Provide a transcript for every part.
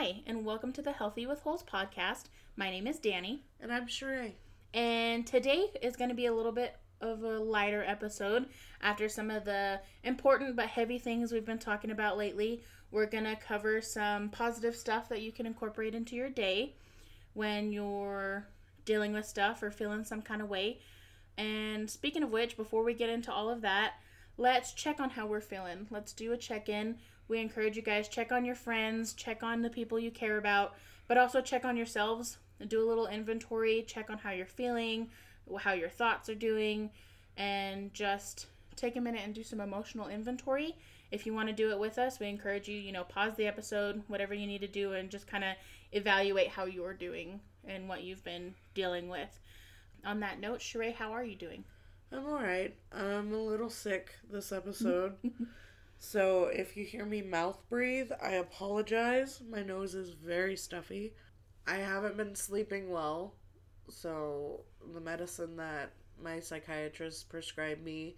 Hi, and welcome to the Healthy with Holes podcast. My name is Danny, And I'm Sheree. and today is going to be a little bit of a lighter episode after some of the important but heavy things we've been talking about lately. We're going to cover some positive stuff that you can incorporate into your day when you're dealing with stuff or feeling some kind of way. And speaking of which, before we get into all of that, let's check on how we're feeling. Let's do a check in. We encourage you guys check on your friends, check on the people you care about, but also check on yourselves. Do a little inventory, check on how you're feeling, how your thoughts are doing, and just take a minute and do some emotional inventory. If you want to do it with us, we encourage you, you know, pause the episode, whatever you need to do, and just kind of evaluate how you're doing and what you've been dealing with. On that note, Sheree, how are you doing? I'm alright. I'm a little sick this episode. so if you hear me mouth breathe, I apologize. My nose is very stuffy. I haven't been sleeping well. So the medicine that my psychiatrist prescribed me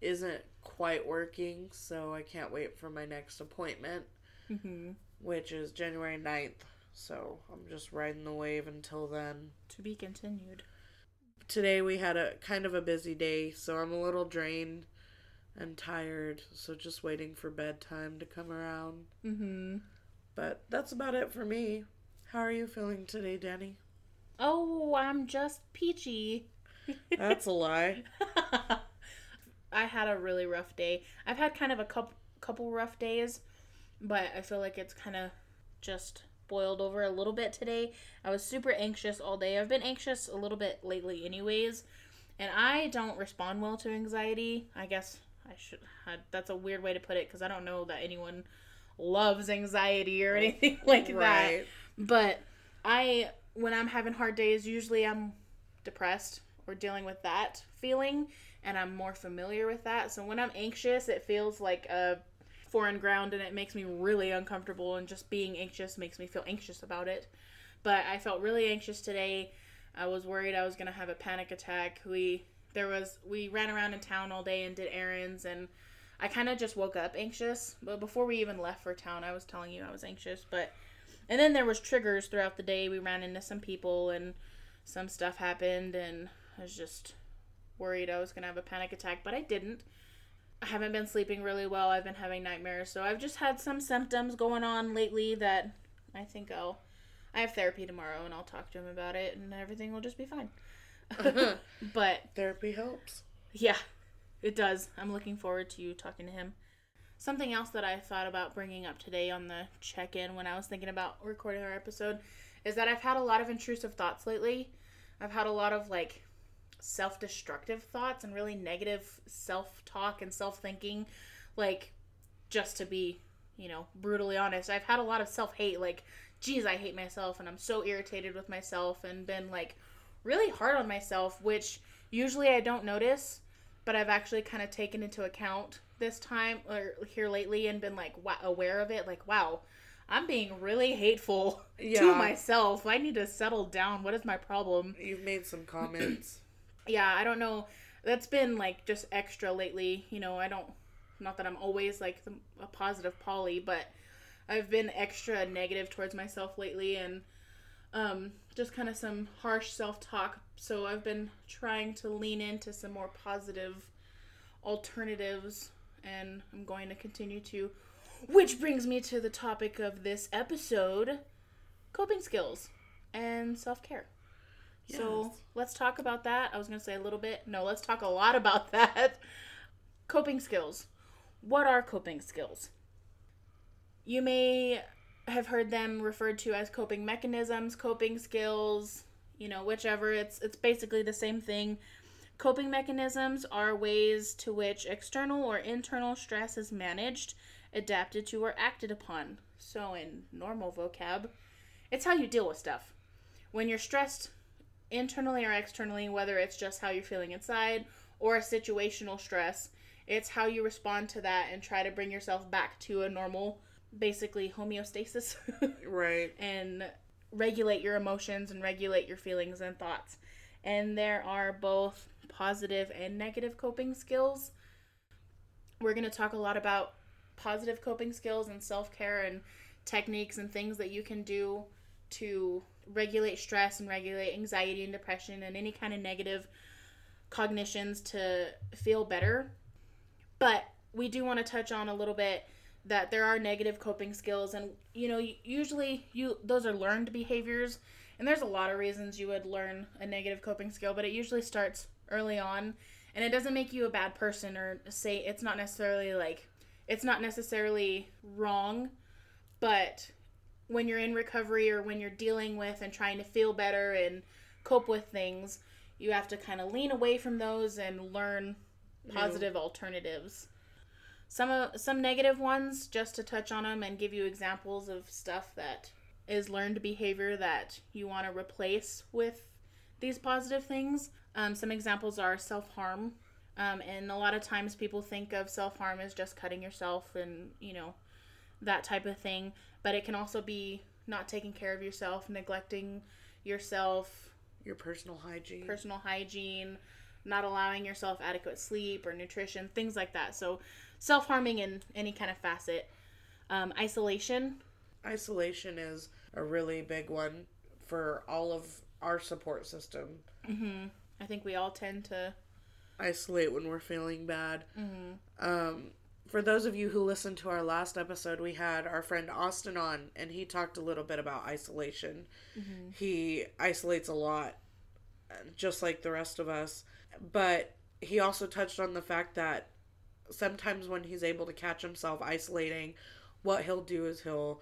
isn't quite working. So I can't wait for my next appointment, Mm-hmm. which is January 9th. So I'm just riding the wave until then. To be continued. today we had a kind of a busy day, so I'm a little drained and tired. So just waiting for bedtime to come around. Mm-hmm. But that's about it for me. How are you feeling today, Danny? Oh, I'm just peachy. That's a lie. I had a really rough day. I've had kind of a couple couple rough days, but I feel like it's kind of just boiled over a little bit today. I was super anxious all day. I've been anxious a little bit lately anyways, and I don't respond well to anxiety. I guess I should I, that's a weird way to put it cuz I don't know that anyone loves anxiety or anything like that. But I, when I'm having hard days, usually I'm depressed or dealing with that feeling, and I'm more familiar with that. So when I'm anxious, it feels like a foreign ground and it makes me really uncomfortable, and just being anxious makes me feel anxious about it. But I felt really anxious today. I was worried I was going to have a panic attack. We, there was, we ran around in town all day and did errands, and I kind of just woke up anxious. But before we even left for town, I was telling you I was anxious, but and then there was triggers throughout the day. We ran into some people and some stuff happened and I was just worried I was going to have a panic attack, but I didn't. I haven't been sleeping really well. I've been having nightmares. So I've just had some symptoms going on lately that I think I'll I have therapy tomorrow and I'll talk to him about it and everything will just be fine. but Therapy helps. yeah, it does. I'm looking forward to you talking to him. Something else that I thought about bringing up today on the check in when I was thinking about recording our episode is that I've had a lot of intrusive thoughts lately. I've had a lot of like self destructive thoughts and really negative self talk and self thinking. Like, just to be, you know, brutally honest, I've had a lot of self hate. Like, geez, I hate myself and I'm so irritated with myself and been like really hard on myself, which usually I don't notice but I've actually kind of taken into account this time or here lately and been like wa aware of it. Like, wow, I'm being really hateful to myself. I need to settle down. What is my problem? You've made some comments. Yeah, I don't know. That's been like just extra lately. You know, I don't, not that I'm always like the- a positive Polly, but I've been extra negative towards myself lately and um, just kind of some harsh self talk. So I've been trying to lean into some more positive alternatives, and I'm going to continue to. Which brings me to the topic of this episode coping skills and self care. So let's talk about that. I was going to say a little bit. No, let's talk a lot about that. coping skills. What are coping skills? You may have heard them referred to as coping mechanisms, coping skills, you know, whichever. It's it's basically the same thing. Coping mechanisms are ways to which external or internal stress is managed, adapted to, or acted upon. So in normal vocab, it's how you deal with stuff. When you're stressed internally or externally, whether it's just how you're feeling inside or a situational stress, it's how you respond to that and try to bring yourself back to a normal, basically homeostasis, right. and regulate your emotions and regulate your feelings and thoughts. And there are both positive and negative coping skills. We're going to talk a lot about positive coping skills and self care and techniques and things that you can do to regulate stress and regulate anxiety and depression and any kind of negative cognitions to feel better. But we do want to touch on a little bit that there are negative coping skills and you know usually you those are learned behaviors. And there's a lot of reasons you would learn a negative coping skill but it usually starts early on. And it doesn't make you a bad person or say it's not necessarily like it's not necessarily wrong. But when you're in recovery or when you're dealing with and trying to feel better and cope with things you have to kind of lean away from those and learn positive yeah. alternatives some of some negative ones just to touch on them and give you examples of stuff that is learned behavior that you want to replace with these positive things. Um, some examples are self-harm. Um, and a lot of times people think of self-harm as just cutting yourself and you know that type of thing. But it can also be not taking care of yourself neglecting yourself. Your personal hygiene. Personal hygiene not allowing yourself adequate sleep or nutrition things like that. So self harming in any kind of facet. Um, isolation. Isolation is a really big one for all of our support system. Mm-hmm. I think we all tend to isolate when we're feeling bad. Mm-hmm. Um, for those of you who listened to our last episode, we had our friend Austin on, and he talked a little bit about isolation. Mm-hmm. He isolates a lot, just like the rest of us. But he also touched on the fact that sometimes when he's able to catch himself isolating, what he'll do is he'll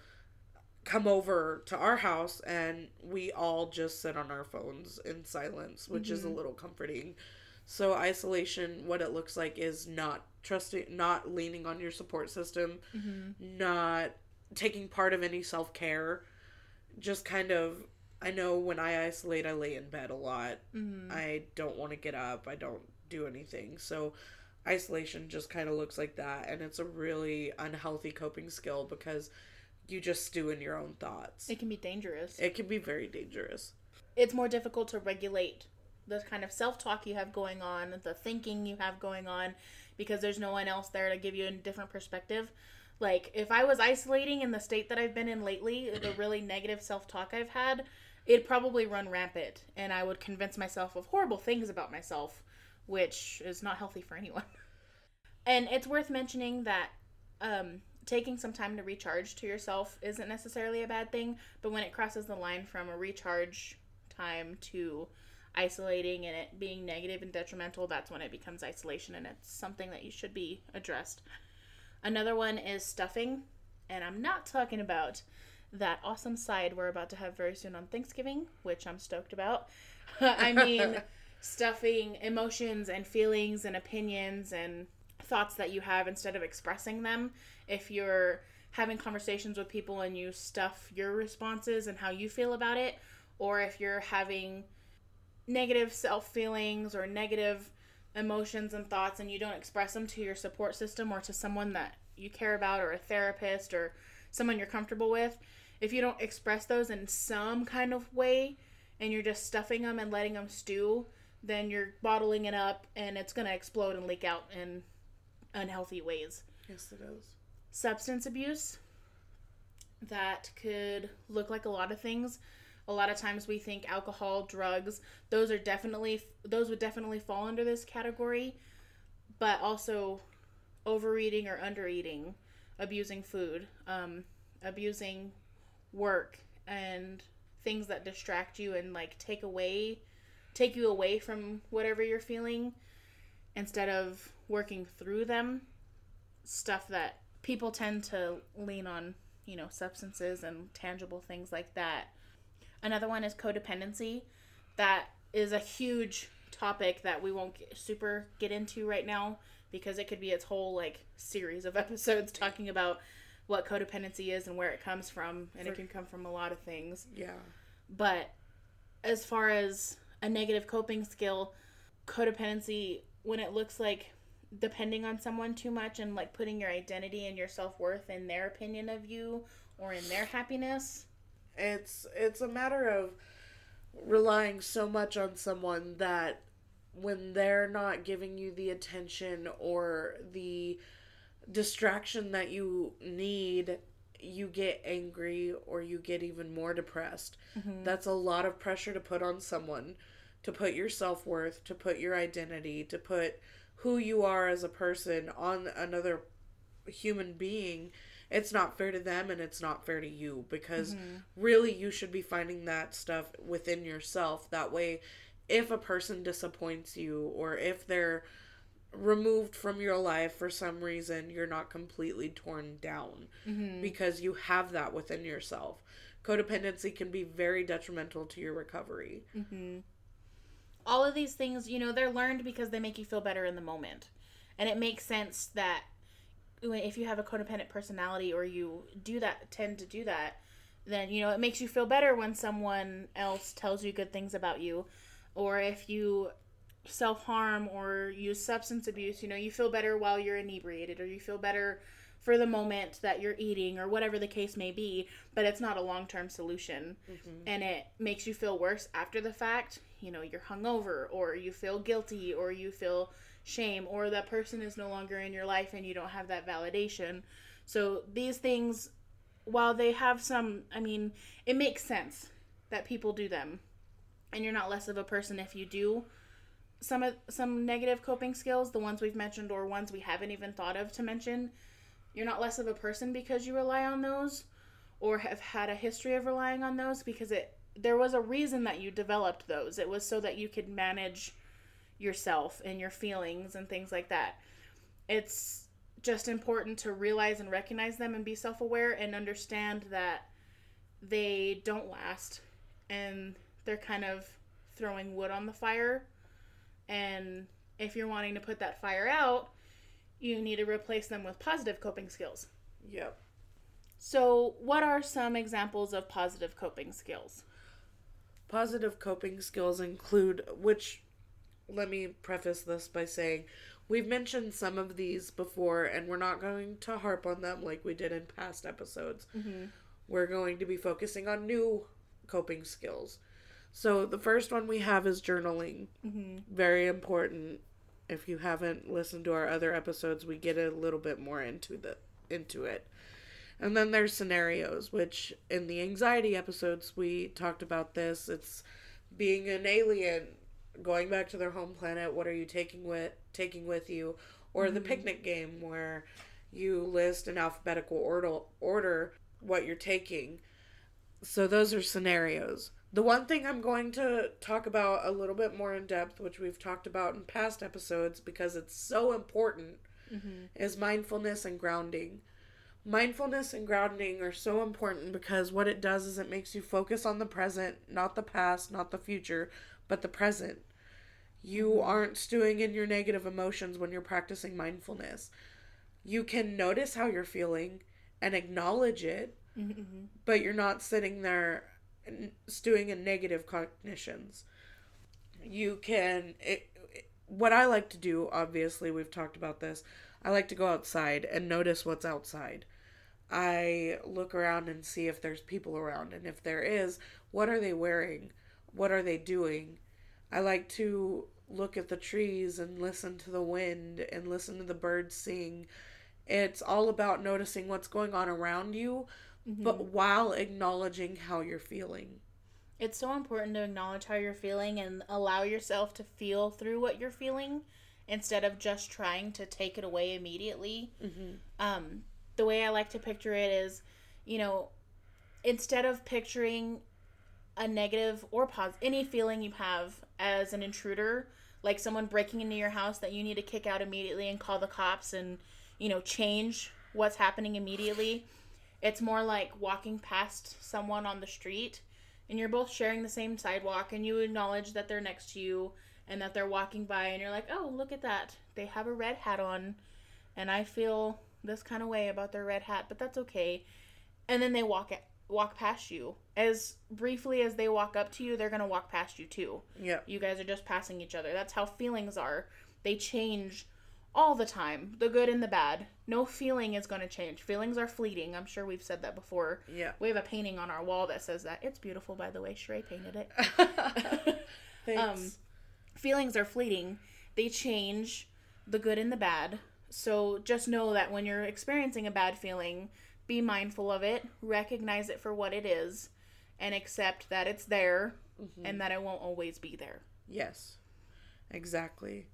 come over to our house and we all just sit on our phones in silence, which mm-hmm. is a mm-hmm. little comforting. So isolation, what it looks like is not trusting, not leaning on your support system, mm-hmm. not taking part of any self care, just kind of. I know when I isolate, I lay in bed a lot. Mm-hmm. I don't want to get up. I don't do anything. So isolation just kind of looks like that and it's a really unhealthy coping skill because you just stew in your own thoughts. It can be dangerous. It can be very dangerous. It's more difficult to regulate the kind of self-talk you have going on the thinking you have going on because there's no one else there to give you a different perspective. Like if i was isolating in the state that i've been in lately the really negative self-talk i've had it'd probably run rampant and i would convince myself of horrible things about myself which is not healthy for anyone. And it's worth mentioning that um, taking some time to recharge to yourself isn't necessarily a bad thing, but when it crosses the line from a recharge time to isolating and it being negative and detrimental, that's when it becomes isolation and it's something that you should be addressed. Another one is stuffing, and I'm not talking about that awesome side we're about to have very soon on Thanksgiving, which I'm stoked about. I mean, stuffing emotions and feelings and opinions and thoughts that you have instead of expressing them. If you're having conversations with people and you stuff your responses and how you feel about it, or if you're having negative self feelings or negative emotions and thoughts and you don't express them to your support system or to someone that you care about or a therapist or someone you're comfortable with, if you don't express those in some kind of way and you're just stuffing them and letting them stew, then you're bottling it up and it's going to explode and leak out in unhealthy ways. Yes, it is. Substance abuse that could look like a lot of things. A lot of times we think alcohol, drugs, those are definitely those would definitely fall under this category, but also overeating or undereating, abusing food, um, abusing work and things that distract you and like take away take you away from whatever you're feeling instead of working through them. Stuff that people tend to lean on, you know, substances and tangible things like that. Another one is codependency. That is a huge topic that we won't get, super get into right now because it could be its whole like series of episodes talking about what codependency is and where it comes from and For, it can come from a lot of things. Yeah. But as far as a negative coping skill, codependency, when it looks like depending on someone too much and like putting your identity and your self-worth in their opinion of you or in their happiness. It's it's a matter of relying so much on someone that when they're not giving you the attention or the distraction that you need you get angry or you get even more depressed. Mm-hmm. That's a lot of pressure to put on someone, to put your self worth, to put your identity, to put who you are as a person on another human being. It's not fair to them and it's not fair to you because mm-hmm. really you should be finding that stuff within yourself. That way, if a person disappoints you or if they're removed from your life for some reason, you're not completely torn down mm-hmm. because you have that within yourself. Codependency can be very detrimental to your recovery. Mm-hmm. All of these things, you know, they're learned because they make you feel better in the moment. And it makes sense that if you have a codependent personality or you do that, tend to do that, then, you know, it makes you feel better when someone else tells you good things about you. Or if you self harm or use substance abuse, you know, you feel better while you're inebriated or you feel better for the moment that you're eating or whatever the case may be, but it's not a long term solution. Mm-hmm. And it makes you feel worse after the fact. You know, you're hungover or you feel guilty or you feel shame or that person is no longer in your life and you don't have that validation. So these things, while they have some, I mean, it makes sense that people do them. And you're not less of a person if you do some of some negative coping skills, the ones we've mentioned or ones we haven't even thought of to mention. You're not less of a person because you rely on those or have had a history of relying on those because it there was a reason that you developed those. It was so that you could manage yourself and your feelings and things like that. It's just important to realize and recognize them and be self-aware and understand that they don't last and they're kind of throwing wood on the fire and if you're wanting to put that fire out, you need to replace them with positive coping skills. Yep. So, what are some examples of positive coping skills? Positive coping skills include, which, let me preface this by saying, we've mentioned some of these before, and we're not going to harp on them like we did in past episodes. Mm-hmm. We're going to be focusing on new coping skills. So, the first one we have is journaling. Mm-hmm. Very important. If you haven't listened to our other episodes, we get a little bit more into the into it. And then there's scenarios, which in the anxiety episodes we talked about this. It's being an alien, going back to their home planet. What are you taking with taking with you? Or the mm-hmm. picnic game where you list in alphabetical order order what you're taking. So those are scenarios. The one thing I'm going to talk about a little bit more in depth, which we've talked about in past episodes because it's so important, mm-hmm. is mindfulness and grounding. Mindfulness and grounding are so important because what it does is it makes you focus on the present, not the past, not the future, but the present. You mm-hmm. aren't stewing in your negative emotions when you're practicing mindfulness. You can notice how you're feeling and acknowledge it, mm-hmm, but you're not sitting there stewing in negative cognitions. You can. It, it- what I like to do, obviously, we've talked about this. I like to go outside and notice what's outside. I look around and see if there's people around, and if there is, what are they wearing? What are they doing? I like to look at the trees and listen to the wind and listen to the birds sing. It's all about noticing what's going on around you, but while acknowledging how you're feeling. It's so important to acknowledge how you're feeling and allow yourself to feel through what you're feeling instead of just trying to take it away immediately. Um, the way I like to picture it is, you know, instead of picturing a negative or positive any feeling you have as an intruder, like someone breaking into your house that you need to kick out immediately and call the cops and, you know, change what's happening immediately. It's more like walking past someone on the street and you're both sharing the same sidewalk and you acknowledge that they're next to you and that they're walking by and you're like, "Oh, look at that. They have a red hat on." And I feel this kind of way about their red hat, but that's okay. And then they walk at, walk past you. As briefly as they walk up to you, they're going to walk past you too. Yeah. You guys are just passing each other. That's how feelings are. They change all the time, the good and the bad. No feeling is going to change. Feelings are fleeting. I'm sure we've said that before. Yeah. We have a painting on our wall that says that. It's beautiful, by the way. Sheree painted it. Thanks. Um, feelings are fleeting. They change the good and the bad. So just know that when you're experiencing a bad feeling, be mindful of it, recognize it for what it is, and accept that it's there Mm-hmm. and that it won't always be there. Yes, exactly.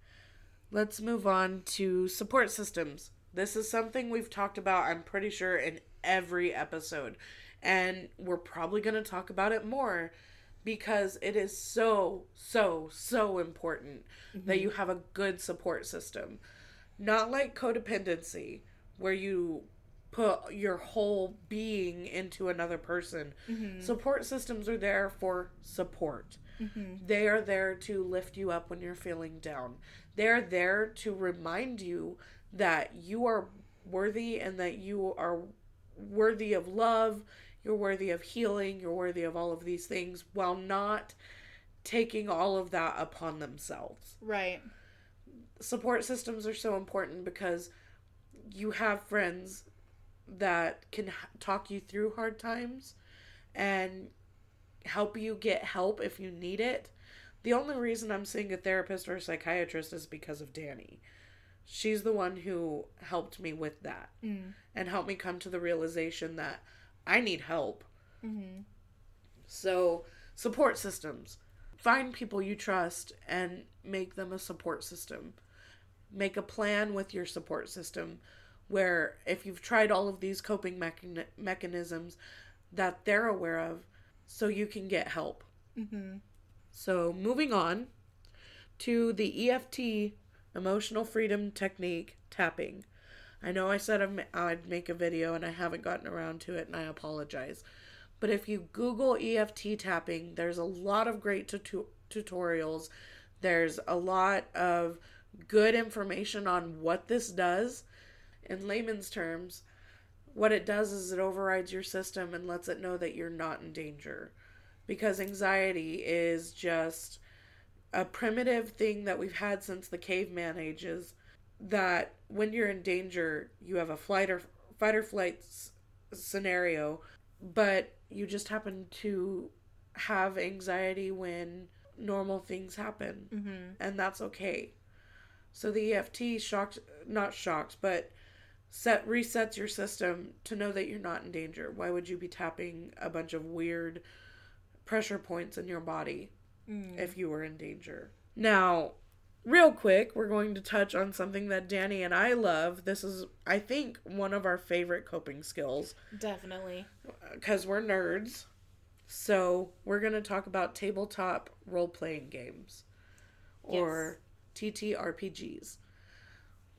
Let's move on to support systems. This is something we've talked about, I'm pretty sure, in every episode. And we're probably going to talk about it more because it is so, so, so important that mm-hmm. you have a good support system. Not like codependency, where you put your whole being into another person. Mm-hmm. Support systems are there for support. Mm-hmm. They are there to lift you up when you're feeling down. They're there to remind you that you are worthy and that you are worthy of love, you're worthy of healing, you're worthy of all of these things while not taking all of that upon themselves. Right. Support systems are so important because you have friends that can talk you through hard times and help you get help if you need it. The only reason I'm seeing a therapist or a psychiatrist is because of Danny. She's the one who helped me with that Mm. and helped me come to the realization that I need help. Mm-hmm. So, support systems. Find people you trust and make them a support system. Make a plan with your support system where if you've tried all of these coping mechan- mechanisms that they're aware of so you can get help. Mm-hmm. So, moving on to the EFT emotional freedom technique tapping. I know I said I'd make a video and I haven't gotten around to it and I apologize. But if you Google EFT tapping, there's a lot of great tutorials. There's a lot of good information on what this does. In layman's terms, what it does is it overrides your system and lets it know that you're not in danger. Because anxiety is just a primitive thing that we've had since the caveman ages that when you're in danger, you have a flight or fight or flight s- scenario, but you just happen to have anxiety when normal things happen, Mm-hmm. and that's okay. So the EFT shocked, not shocked, but set resets your system to know that you're not in danger. Why would you be tapping a bunch of weird pressure points in your body Mm. if you were in danger? Now, real quick, we're going to touch on something that Danny and I love. This is, I think, one of our favorite coping skills Definitely. because we're nerds. So, we're going to talk about tabletop role playing games or TTRPGs.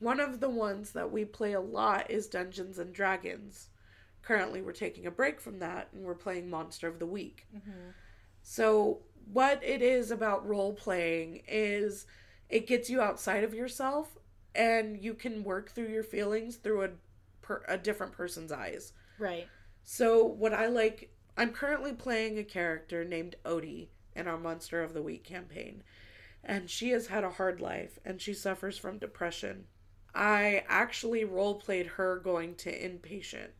One of the ones that we play a lot is Dungeons and Dragons. Currently, we're taking a break from that and we're playing Monster of the Week. Mm-hmm. So, what it is about role playing is it gets you outside of yourself and you can work through your feelings through a, per, a different person's eyes. Right. So, what I like, I'm currently playing a character named Odie in our Monster of the Week campaign, and she has had a hard life and she suffers from depression. I actually role played her going to inpatient,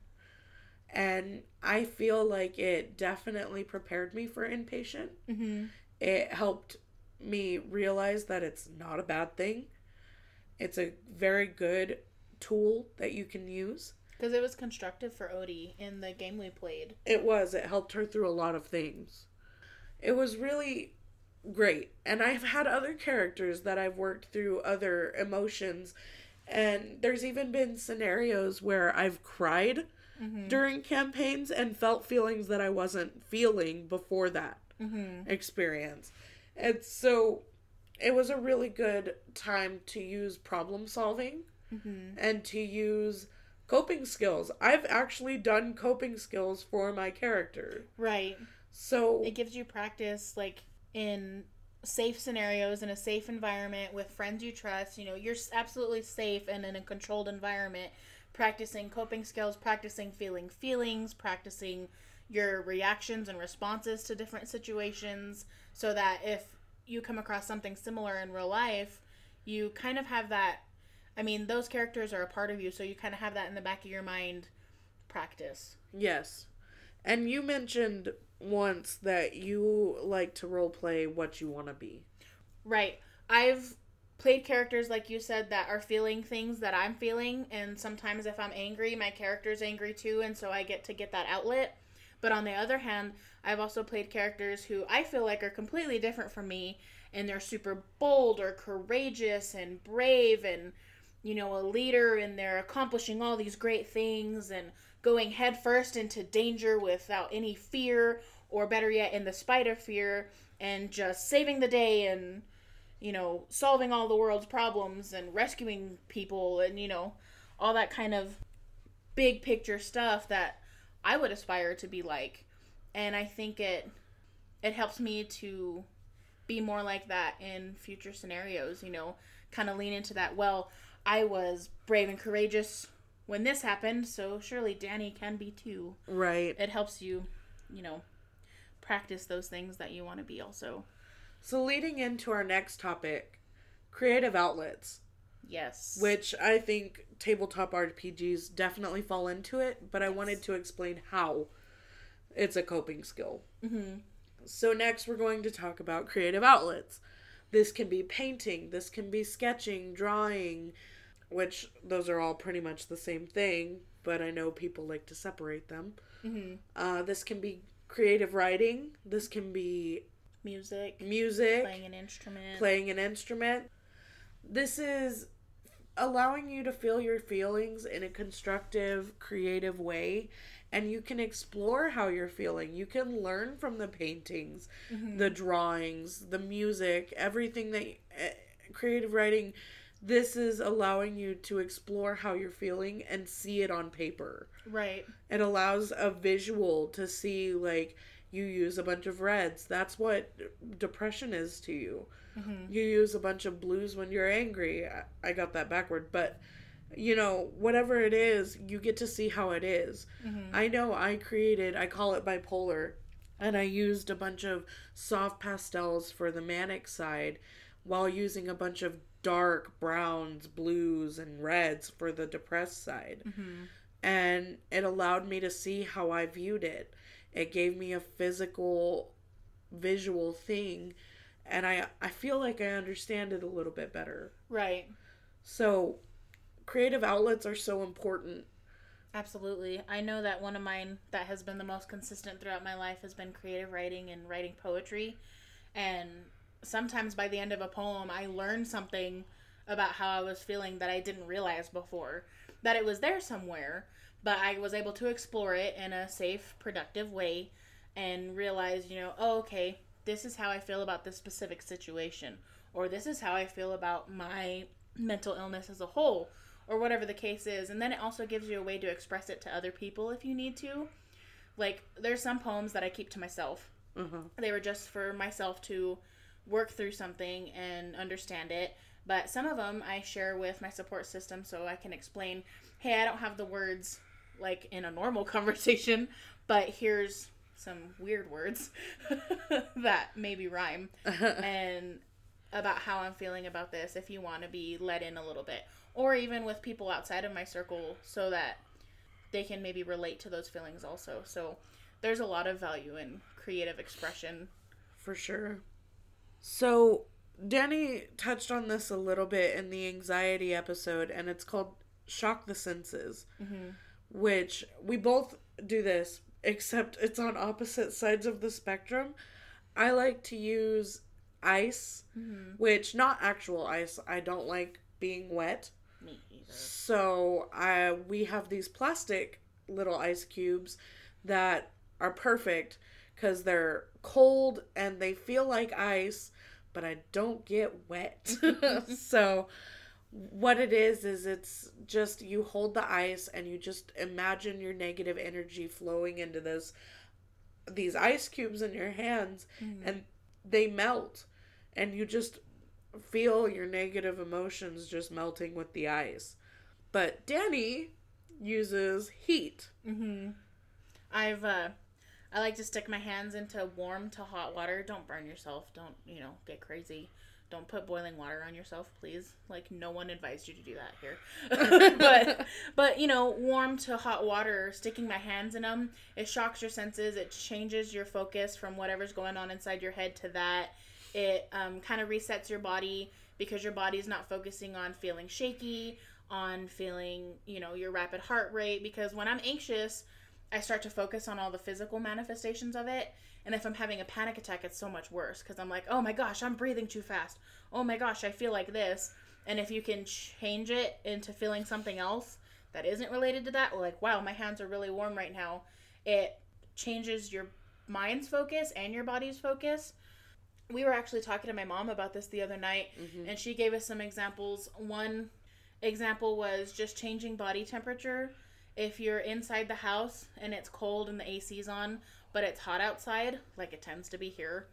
and I feel like it definitely prepared me for inpatient. Mm-hmm. It helped me realize that it's not a bad thing, it's a very good tool that you can use. Because it was constructive for Odie in the game we played. It was. It helped her through a lot of things. It was really great. And I've had other characters that I've worked through other emotions. And there's even been scenarios where I've cried Mm-hmm. during campaigns and felt feelings that I wasn't feeling before that Mm-hmm. experience. And so it was a really good time to use problem solving Mm-hmm. and to use coping skills. I've actually done coping skills for my character. Right. So It gives you practice, like in safe scenarios in a safe environment with friends you trust. You know, you're absolutely safe and in a controlled environment. Practicing coping skills, practicing feeling feelings, practicing your reactions and responses to different situations, so that if you come across something similar in real life, you kind of have that. I mean, those characters are a part of you, so you kind of have that in the back of your mind. Practice. yes. And you mentioned once that you like to role play what you want to be. Right. I've played characters like you said that are feeling things that I'm feeling and sometimes if I'm angry, my character's angry too and so I get to get that outlet. But on the other hand, I've also played characters who I feel like are completely different from me and they're super bold or courageous and brave and you know, a leader and they're accomplishing all these great things and going headfirst into danger without any fear or better yet in the spite of fear and just saving the day and you know, solving all the world's problems and rescuing people and, you know, all that kind of big picture stuff that I would aspire to be like. And I think it it helps me to be more like that in future scenarios, you know, kind of lean into that. Well, I was brave and courageous when this happened, so surely Danny can be too. Right. It helps you, you know, practice those things that you want to be also. So, leading into our next topic creative outlets. Yes. Which I think tabletop RPGs definitely fall into it, but I wanted to explain how it's a coping skill. hmm So, next we're going to talk about creative outlets. This can be painting, this can be sketching, drawing, which those are all pretty much the same thing, but I know people like to separate them. hmm Uh, this can be creative writing, this can be Music, music, playing an instrument. playing an instrument. This is allowing you to feel your feelings in a constructive, creative way. And you can explore how you're feeling. You can learn from the paintings, Mhm. the drawings, the music, everything that eh, creative writing. This is allowing you to explore how you're feeling and see it on paper. Right. It allows a visual to see, like, you use a bunch of reds. That's what depression is to you. hmm You use a bunch of blues when you're angry. I- got that backward, but you know, whatever it is, you get to see how it is. hmm I know I created, I call it bipolar, and I used a bunch of soft pastels for the manic side while using a bunch of dark browns, blues, and reds for the depressed side hmm and it allowed me to see how I viewed it. It gave me a physical, visual thing, and I I feel like I understand it a little bit better. Right. So, creative outlets are so important. Absolutely. I know that one of mine that has been the most consistent throughout my life has been creative writing and writing poetry. And sometimes by the end of a poem, I learn something about how I was feeling that I didn't realize before. That it was there somewhere, but I was able to explore it in a safe, productive way and realize, you know, oh, okay, this is how I feel about this specific situation. Or this is how I feel about my mental illness as a whole or whatever the case is. And then it also gives you a way to express it to other people if you need to. Like, there's some poems that I keep to myself. Uh-huh. They were just for myself to work through something and understand it. But some of them I share with my support system so I can explain hey, I don't have the words like in a normal conversation, but here's some weird words that maybe rhyme and about how I'm feeling about this if you want to be let in a little bit. Or even with people outside of my circle so that they can maybe relate to those feelings also. So there's a lot of value in creative expression. For sure. So, Danny touched on this a little bit in the anxiety episode, and it's called Shock the Senses, Mm-hmm. Which we both do this, except it's on opposite sides of the spectrum. I like to use ice, Mm-hmm. which not actual ice. I don't like being wet. Me either. So I we have these plastic little ice cubes that are perfect because they're cold and they feel like ice, but I don't get wet. so what it is is it's just you hold the ice and you just imagine your negative energy flowing into this these ice cubes in your hands Mhm. and they melt and you just feel your negative emotions just melting with the ice. But Danny uses heat. Mm-hmm. I've uh, I like to stick my hands into warm to hot water. Don't burn yourself. Don't you know get crazy. Don't put boiling water on yourself, please. Like no one advised you to do that here. but but you know, warm to hot water, sticking my hands in them, it shocks your senses. It changes your focus from whatever's going on inside your head to that. It um, kind of resets your body because your body's not focusing on feeling shaky, on feeling, you know, your rapid heart rate. Because when I'm anxious, I start to focus on all the physical manifestations of it. And if I'm having a panic attack, it's so much worse because I'm like, oh my gosh, I'm breathing too fast. Oh my gosh, I feel like this. And if you can change it into feeling something else that isn't related to that, like, wow, my hands are really warm right now, it changes your mind's focus and your body's focus. We were actually talking to my mom about this the other night, Mhm. and she gave us some examples. One example was just changing body temperature. If you're inside the house and it's cold and the AC's on, but it's hot outside, like it tends to be here,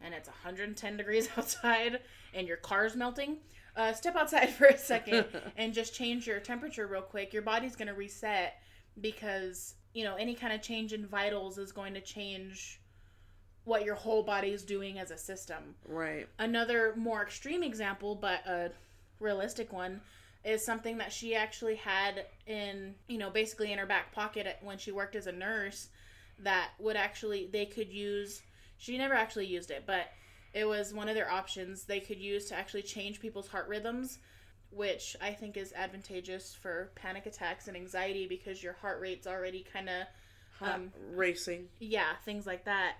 and it's 110 degrees outside and your car's melting, uh, step outside for a second and just change your temperature real quick. Your body's going to reset because, you know, any kind of change in vitals is going to change what your whole body is doing as a system. Right. Another more extreme example, but a realistic one, is something that she actually had in, you know, basically in her back pocket when she worked as a nurse that would actually, they could use, she never actually used it, but it was one of their options they could use to actually change people's heart rhythms, which I think is advantageous for panic attacks and anxiety because your heart rate's already kind of Um, racing. yeah, things like that.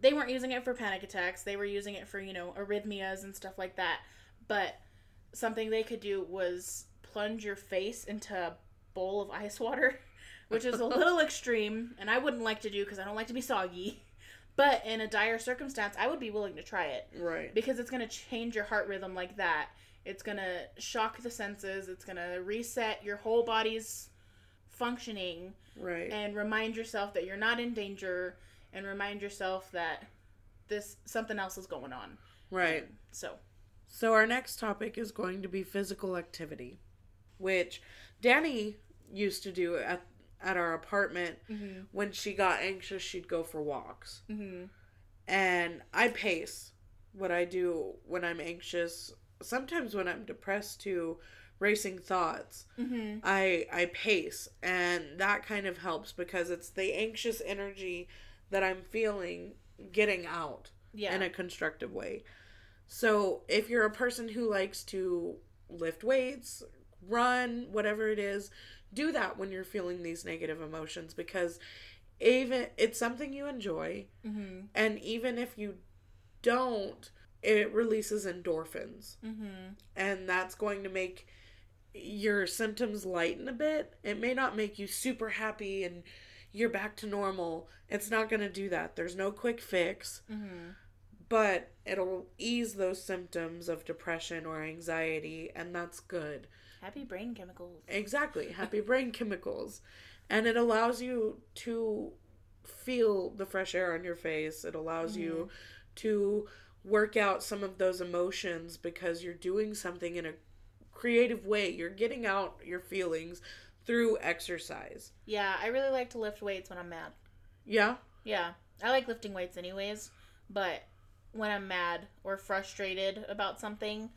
They weren't using it for panic attacks. They were using it for, you know, arrhythmias and stuff like that. But something they could do was plunge your face into a bowl of ice water, which is a little extreme, and I wouldn't like to do because I don't like to be soggy. But in a dire circumstance, I would be willing to try it Right. because it's going to change your heart rhythm like that. It's going to shock the senses, it's going to reset your whole body's functioning Right. and remind yourself that you're not in danger and remind yourself that this something else is going on. right. So, So our next topic is going to be physical activity, which Danny used to do at at our apartment mm-hmm. when she got anxious she'd go for walks. Mm-hmm. And I pace what I do when I'm anxious, sometimes when I'm depressed too, racing thoughts. Mm-hmm. I I pace and that kind of helps because it's the anxious energy that I'm feeling getting out yeah, in a constructive way. So, if you're a person who likes to lift weights, run, whatever it is, do that when you're feeling these negative emotions because even it's something you enjoy mm-hmm. and even if you don't, it releases endorphins Mm-hmm. and that's going to make your symptoms lighten a bit. It may not make you super happy and you're back to normal. It's not going to do that. There's no quick fix Mm-hmm. But it'll ease those symptoms of depression or anxiety and that's good. Happy brain chemicals. exactly happy brain chemicals. And it allows you to feel the fresh air on your face. It allows you mm-hmm. to work out some of those emotions because you're doing something in a creative way. You're getting out your feelings through exercise. Yeah, I really like to lift weights when I'm mad. yeah? Yeah, I like lifting weights anyways, but when I'm mad or frustrated about something,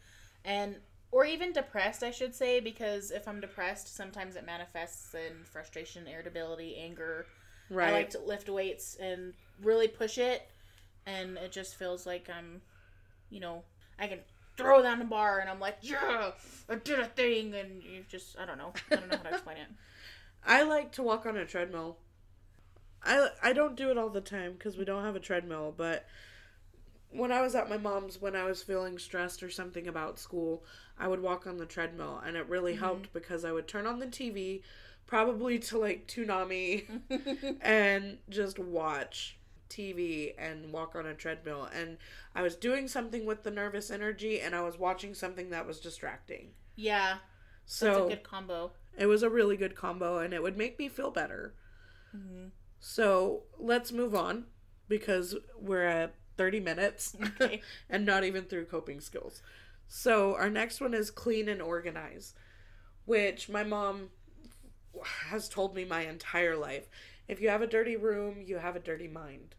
and or even depressed, I should say, because if I'm depressed, sometimes it manifests in frustration, irritability, anger. right I like to lift weights and really push it, and it just feels like I'm, you know, I can throw down the bar and I'm like, yeah, I did a thing, and you just, I don't know, I don't know how to explain it. I like to walk on a treadmill. I I don't do it all the time because we don't have a treadmill, but when I was at my mom's when I was feeling stressed or something about school, I would walk on the treadmill and it really helped because I would turn on the TV probably to like Toonami and just watch TV and walk on a treadmill and I was doing something with the nervous energy and I was watching something that was distracting. yeah, that's So a good combo. it was a really good combo and it would make me feel better. Mhm. So let's move on because we're at 30 minutes Okay. and not even through coping skills. So our next one is clean and organize, which my mom has told me my entire life. If you have a dirty room, you have a dirty mind.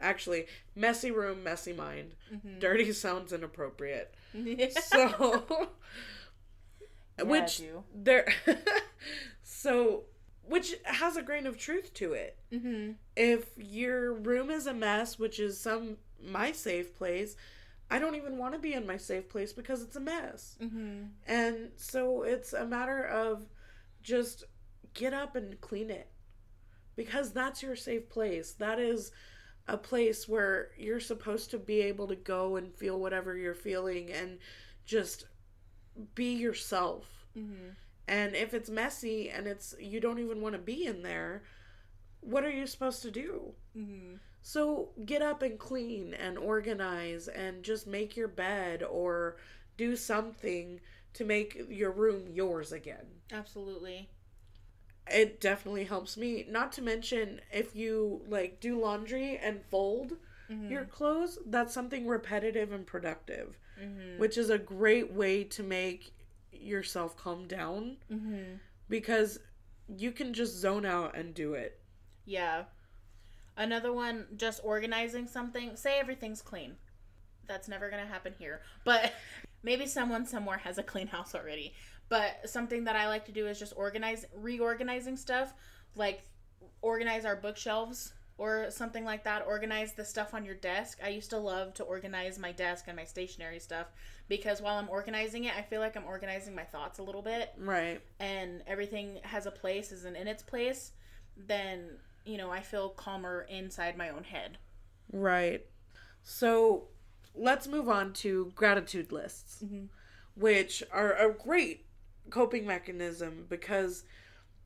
Actually, messy room, messy mind. Mhm. Dirty sounds inappropriate. Yeah. So Yeah, which there so which has a grain of truth to it Mm-hmm. if your room is a mess which is some my safe place I don't even want to be in my safe place because it's a mess. Mm-hmm. And so it's a matter of just get up and clean it because that's your safe place. That is a place where you're supposed to be able to go and feel whatever you're feeling and just be yourself. Mm-hmm. And if it's messy and it's you don't even want to be in there, what are you supposed to do? Mm-hmm. So get up and clean and organize and just make your bed or do something to make your room yours again. Absolutely. It definitely helps me. Not to mention if you like do laundry and fold Mm-hmm. your clothes, that's something repetitive and productive, Mm-hmm. which is a great way to make yourself calm down Mm-hmm. because you can just zone out and do it. Yeah. Another one, just organizing something. Say everything's clean. That's never going to happen here. But maybe someone somewhere has a clean house already. But something that I like to do is just organize, reorganizing stuff. Like organize our bookshelves or something like that. Organize the stuff on your desk. I used to love to organize my desk and my stationery stuff because while I'm organizing it, I feel like I'm organizing my thoughts a little bit Right. and everything has a place, isn't in its place, then, you know, I feel calmer inside my own head. Right. So let's move on to gratitude lists, Mhm. which are a great coping mechanism because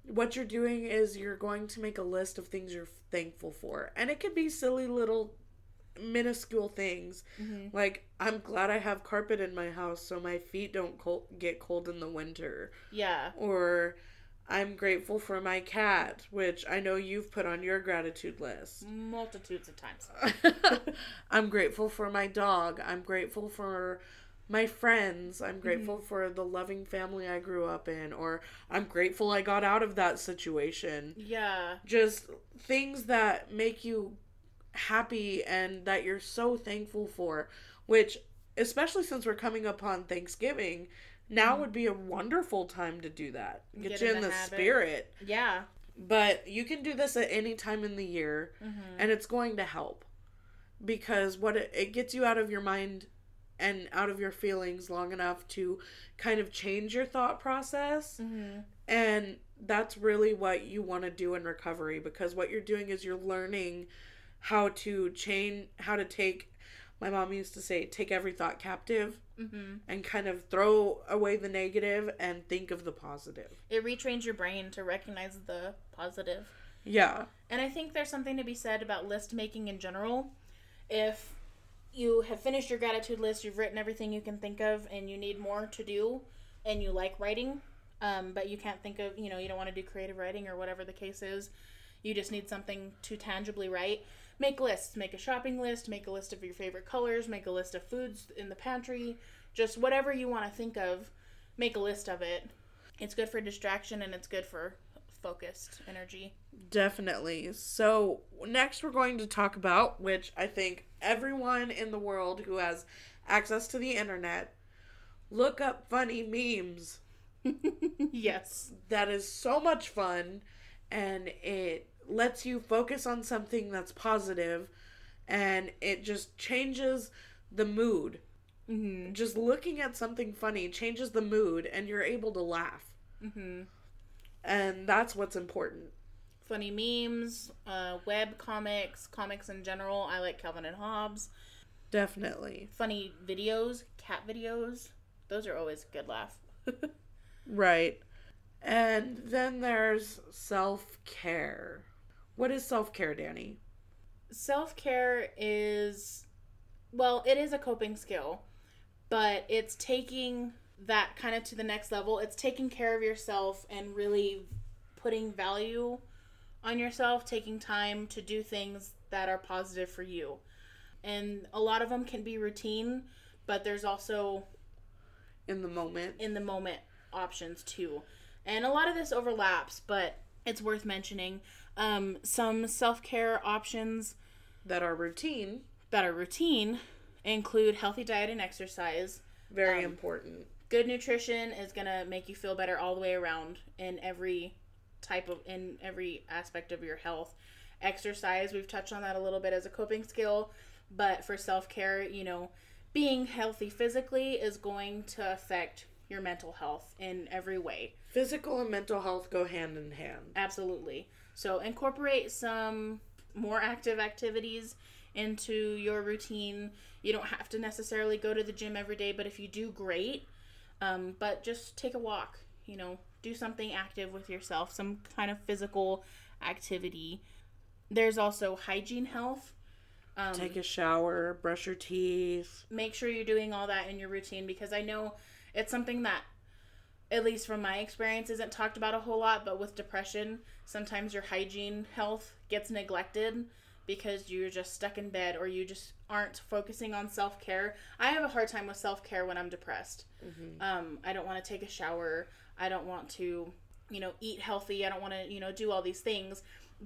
what you're doing is you're going to make a list of things you're thankful for. And it could be silly little minuscule things Mm-hmm. like I'm glad I have carpet in my house so my feet don't cold, get cold in the winter Yeah. or I'm grateful for my cat, which I know you've put on your gratitude list. Multitudes of times. I'm grateful for my dog. I'm grateful for my friends. I'm mm-hmm. grateful for the loving family I grew up in. Or I'm grateful I got out of that situation. Yeah. Just things that make you happy and that you're so thankful for, which, especially since we're coming upon Thanksgiving, now would be a wonderful time to do that. Get, Get you in in the the spirit. Yeah. But you can do this at any time in the year Mm-hmm. and it's going to help because what it, it gets you out of your mind and out of your feelings long enough to kind of change your thought process Mm-hmm. and that's really what you want to do in recovery because what you're doing is you're learning how to change how to take my mom used to say take every thought captive Mm-hmm. and kind of throw away the negative and think of the positive It retrains your brain to recognize the positive. yeah And I think there's something to be said about list making in general. If you have finished your gratitude list, you've written everything you can think of, and you need more to do, and you like writing, um, but you can't think of, you know, you don't want to do creative writing or whatever the case is, you just need something to tangibly write. Make lists. Make a shopping list. Make a list of your favorite colors. Make a list of foods in the pantry. Just whatever you want to think of, make a list of it. It's good for distraction and it's good for focused energy. Definitely. So, next we're going to talk about, which I think everyone in the world who has access to the internet, look up funny memes. yes. That is so much fun and it lets you focus on something that's positive and it just changes the mood. Mm-hmm. Just looking at something funny changes the mood and you're able to laugh. Mm-hmm. And that's what's important. Funny memes, uh, web comics, comics in general. I like Calvin and Hobbes. Definitely. Funny videos, cat videos. Those are always good laugh. Right. And then there's self care. What is self care, Danny? Self care is, well, it is a coping skill, but it's taking that kind of to the next level. It's taking care of yourself and really putting value on yourself, taking time to do things that are positive for you. And a lot of them can be routine, but there's also In the moment. in the moment options too. And a lot of this overlaps, but it's worth mentioning. Um, some self care options That are routine. that are routine include healthy diet and exercise. Very Um, important. Good nutrition is gonna make you feel better all the way around in every type of in every aspect of your health. Exercise, we've touched on that a little bit as a coping skill, but for self care, you know, being healthy physically is going to affect your mental health in every way. Physical and mental health go hand in hand. Absolutely. So incorporate some more active activities into your routine. You don't have to necessarily go to the gym every day, but if you do, great. Um, but just take a walk, you know, do something active with yourself, some kind of physical activity. There's also hygiene health. Um, Take a shower, brush your teeth. make sure you're doing all that in your routine because I know it's something that, at least from my experience, isn't talked about a whole lot. But with depression, sometimes your hygiene health gets neglected because you're just stuck in bed or you just aren't focusing on self care. I have a hard time with self care when I'm depressed. Um, I don't want to take a shower. I don't want to, you know, eat healthy. I don't want to, you know, do all these things.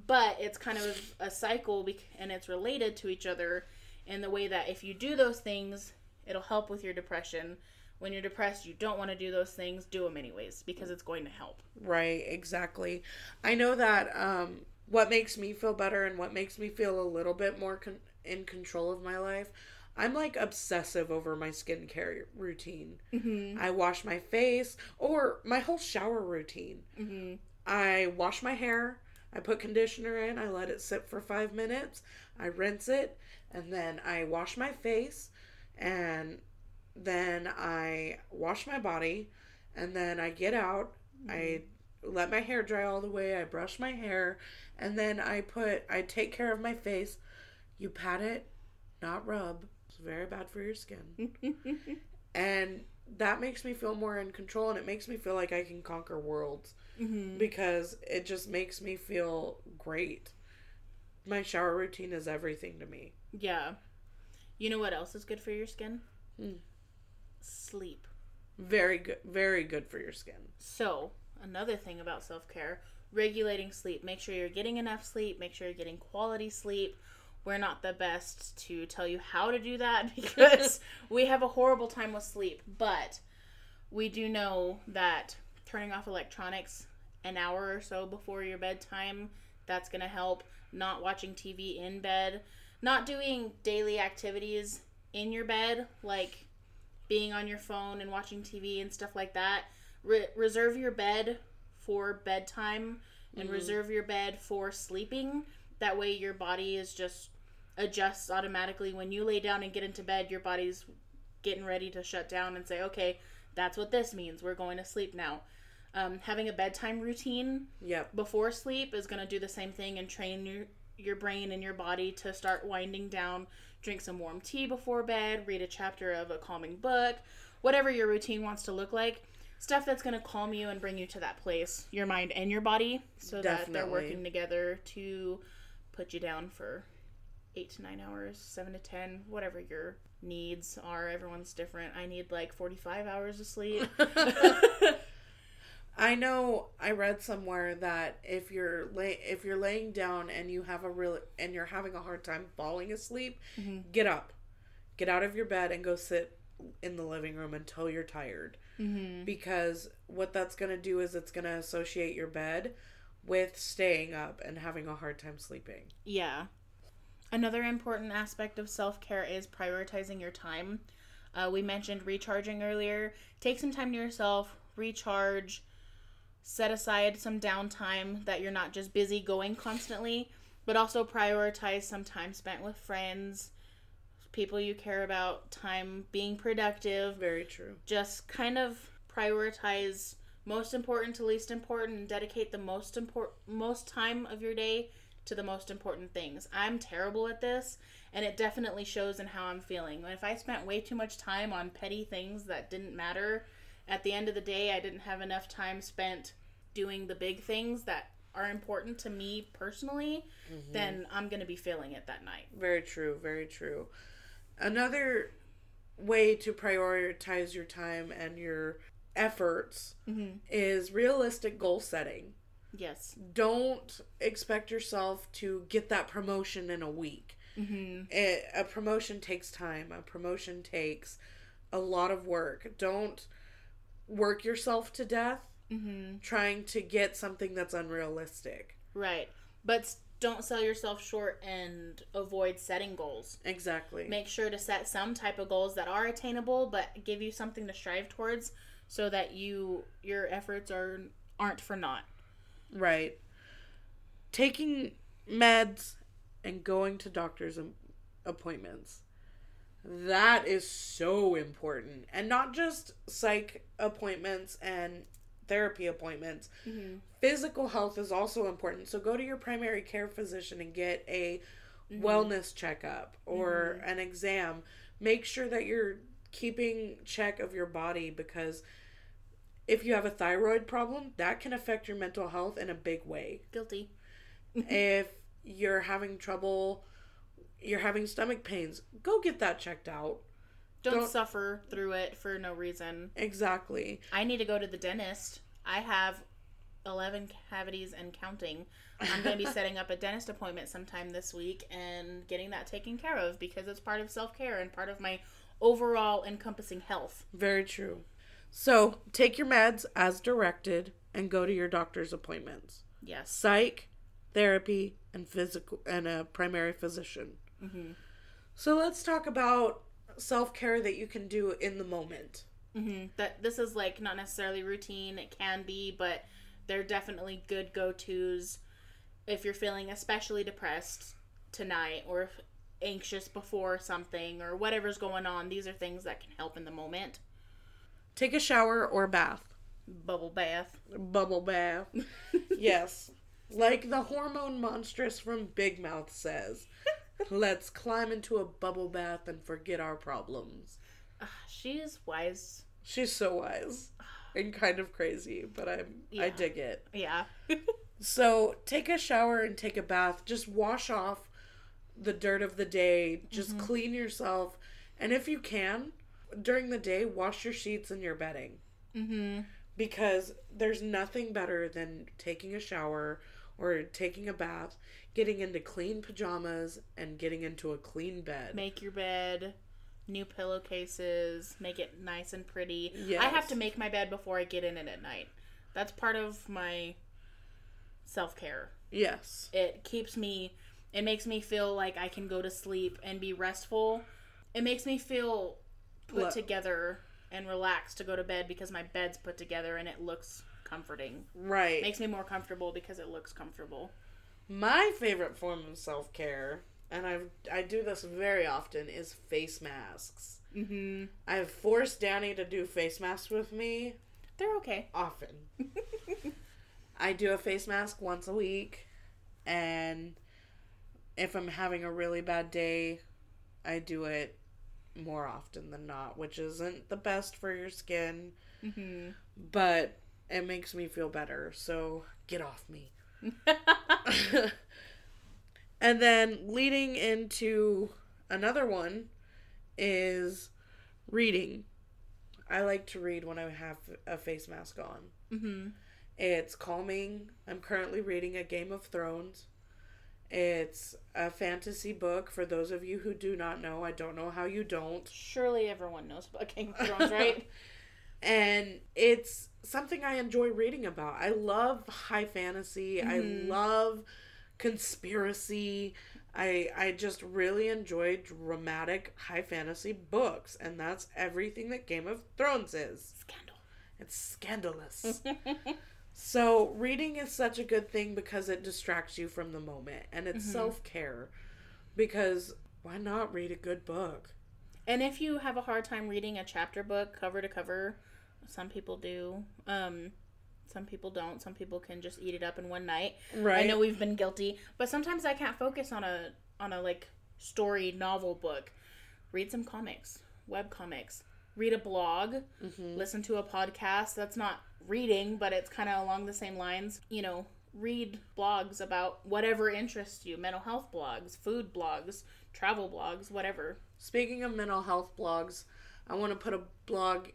But it's kind of a cycle and it's related to each other in the way that if you do those things, it'll help with your depression. When you're depressed, you don't want to do those things, do them anyways because it's going to help. Right, exactly. I know that um, what makes me feel better and what makes me feel a little bit more con- in control of my life. I'm like obsessive over my skincare routine. Mm-hmm. I wash my face or my whole shower routine. Mm-hmm. I wash my hair. I put conditioner in. I let it sit for five minutes. I rinse it. And then I wash my face. And then I wash my body. And then I get out. I let my hair dry all the way. I brush my hair. And then I put, I take care of my face. You pat it, not rub. It's very bad for your skin. And that makes me feel more in control and it makes me feel like I can conquer worlds mm-hmm. because it just makes me feel great. My shower routine is everything to me. Yeah. You know what else is good for your skin? Hmm. Sleep. Very good, very good for your skin. So, another thing about self care regulating sleep. Make sure you're getting enough sleep, make sure you're getting quality sleep. We're not the best to tell you how to do that because we have a horrible time with sleep, but we do know that turning off electronics an hour or so before your bedtime that's going to help not watching TV in bed, not doing daily activities in your bed like being on your phone and watching TV and stuff like that. Re- reserve your bed for bedtime and Mhm. reserve your bed for sleeping. That way, your body is just adjusts automatically. When you lay down and get into bed, your body's getting ready to shut down and say, okay, that's what this means. We're going to sleep now. Um, having a bedtime routine Yep. before sleep is going to do the same thing and train your your brain and your body to start winding down drink some warm tea before bed read a chapter of a calming book whatever your routine wants to look like. Stuff that's going to calm you and bring you to that place your mind and your body so that they're working together to put you down for 8 to 9 hours 7 to 10 whatever your needs are. Everyone's different. I need like 45 hours of sleep I know I read somewhere that if you're lay if you're laying down and you have a real and you're having a hard time falling asleep, Mhm. get up. Get out of your bed and go sit in the living room until you're tired. mm-hmm. Because what that's going to do is it's going to associate your bed with staying up and having a hard time sleeping. Yeah. Another important aspect of self care is prioritizing your time. Uh, we mentioned recharging earlier. Take some time to yourself, recharge, set aside some downtime that you're not just busy going constantly, but also prioritize some time spent with friends, people you care about, time being productive. Very true. Just kind of prioritize most important to least important and dedicate the most import most time of your day to the most important things. I'm terrible at this and it definitely shows in how I'm feeling. If I spent way too much time on petty things that didn't matter, at the end of the day I didn't have enough time spent doing the big things that are important to me personally, then I'm going to be feeling it that night. Very true. Very true. Another way to prioritize your time and your efforts Mhm. is realistic goal setting. Yes. Don't expect yourself to get that promotion in a week. Mhm. It, a promotion takes time. A promotion takes a lot of work. Don't work yourself to death Mhm. trying to get something that's unrealistic. Right. But don't sell yourself short and avoid setting goals. Exactly. Make sure to set some type of goals that are attainable but give you something to strive towards so that you your efforts are aren't for naught. Right. Taking meds and going to doctor's appointments. That is so important. And not just psych appointments and therapy appointments. Mm-hmm. Physical health is also important. So go to your primary care physician and get a mm-hmm. wellness checkup or mm-hmm. an exam. Make sure that you're keeping check of your body because if you have a thyroid problem, that can affect your mental health in a big way. Guilty. if you're having trouble, you're having stomach pains, go get that checked out. Don't, Don't- suffer through it for no reason. Exactly. I need to go to the dentist. I have 11 cavities and counting. I'm going to be setting up a dentist appointment sometime this week and getting that taken care of because it's part of self care and part of my overall encompassing health. Very true. So take your meds as directed and go to your doctor's appointments. Yes. Psych, therapy, and physical and a primary physician. So let's talk about self care that you can do in the moment. hmm That this is like not necessarily routine. It can be, but they're definitely good go tos if you're feeling especially depressed tonight or if anxious before something or whatever's going on. These are things that can help in the moment. Take a shower or bath. Bubble bath. Bubble bath. yes. Like the hormone monstress from Big Mouth says, let's climb into a bubble bath and forget our problems. Ah, she is wise. She's so wise and kind of crazy, but I'm I dig it. Yeah. So take a shower and take a bath. Just wash off the dirt of the day. Just clean yourself. And if you can, during the day, wash your sheets and your bedding. mm-hmm. Because there's nothing better than taking a shower or taking a bath, getting into clean pajamas, and getting into a clean bed. Make your bed, new pillowcases, make it nice and pretty. I have to make my bed before I get in it at night. That's part of my self care. yes. It keeps me, it makes me feel like I can go to sleep and be restful. It makes me feel put Lo- together and relaxed to go to bed because my bed's put together and it looks comforting. Right. Makes me more comfortable because it looks comfortable. My favorite form of self care, and I I do this very often, is face masks. Mm-hmm. I've forced Danny to do face masks with me They're okay. often. I do a face mask once a week, and if I'm having a really bad day, I do it more often than not, which isn't the best for your skin, Mm-hmm. but it makes me feel better. So get off me. and then leading into another one is reading. I like to read when I have a face mask on. mm-hmm. It's calming. I'm currently reading A Game of Thrones. It's a fantasy book for those of you who do not know. I don't know how you don't. Surely everyone knows about Game of Thrones, right? and it's something I enjoy reading about. I love high fantasy. Mhm. I love conspiracy. I I just really enjoy dramatic high fantasy books, and that's everything that Game of Thrones is. Scandal. It's scandalous. so reading is such a good thing because it distracts you from the moment, and it's Mhm. self care. Because why not read a good book? and if you have a hard time reading a chapter book cover to cover, some people do. Um, some people don't. Some people can just eat it up in one night. Right. I know we've been guilty, but sometimes I can't focus on a on a like story novel book. Read some comics, web comics. Read a blog. Mhm. Listen to a podcast. That's not reading, but it's kind of along the same lines. You know, read blogs about whatever interests you. Mental health blogs, food blogs, travel blogs, whatever. Speaking of mental health blogs, I want to put a blog.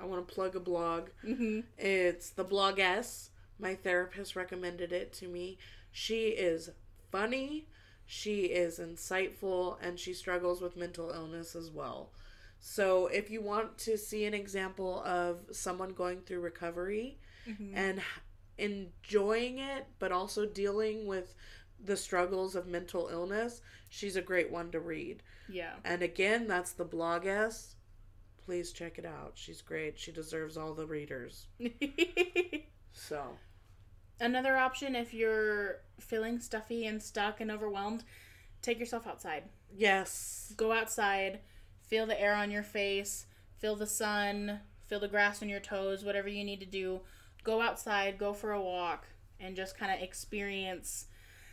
I want to plug a blog. Mm-hmm. It's the Bloggess. My therapist recommended it to me. She is funny, she is insightful, and she struggles with mental illness as well. So, if you want to see an example of someone going through recovery Mm-hmm. and enjoying it, but also dealing with the struggles of mental illness, she's a great one to read. Yeah. And again, that's the Bloggess. Please check it out. She's great. She deserves all the readers. So, Another option if you're feeling stuffy and stuck and overwhelmed, take yourself outside. yes. Go outside, feel the air on your face, feel the sun, feel the grass on your toes, whatever you need to do. Go outside, go for a walk, and just kind of experience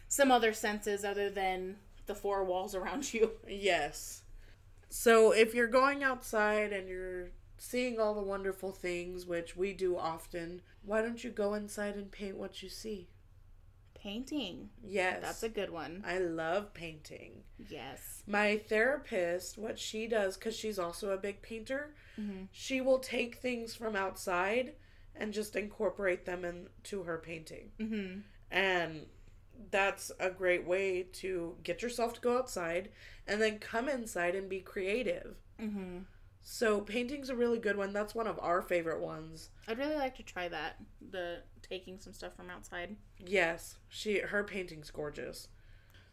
some other senses other than the four walls around you. Yes. So, if you're going outside and you're seeing all the wonderful things, which we do often, why don't you go inside and paint what you see? Painting. Yes. That's a good one. I love painting. Yes. My therapist, what she does, because she's also a big painter, Mhm. she will take things from outside and just incorporate them into her painting. Mm-hmm. And that's a great way to get yourself to go outside and then come inside and be creative. Mm-hmm. So painting's a really good one. That's one of our favorite ones. I'd really like to try that. The taking some stuff from outside. Yes, she her painting's gorgeous.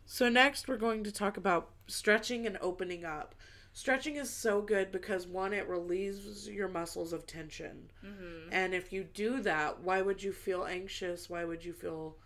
So next we're going to talk about stretching and opening up. Stretching is so good because one it relieves your muscles of tension. Mm-hmm. And if you do that, why would you feel anxious? Why would you feel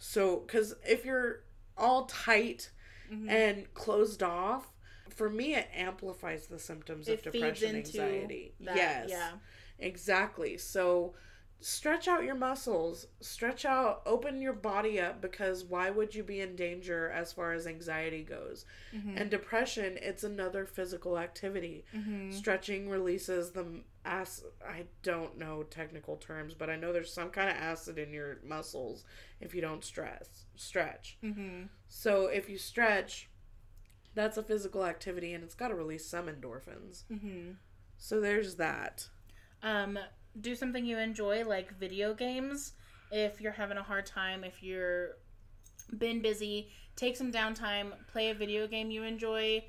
so cuz if you're all tight Mhm. and closed off, for me it amplifies the symptoms It of depression anxiety. that, yes. yeah. Exactly. So stretch out your muscles, stretch out, open your body up because why would you be in danger as far as anxiety goes? Mm-hmm. And depression, it's another physical activity. Mm-hmm. Stretching releases the acid. I don't know technical terms, but I know there's some kind of acid in your muscles if you don't stress stretch. Mm-hmm. So if you stretch, that's a physical activity and it's got to release some endorphins. Mm-hmm. So there's that. Um, do something you enjoy, like video games. If you're having a hard time, if you're been busy, take some downtime, play a video game you enjoy.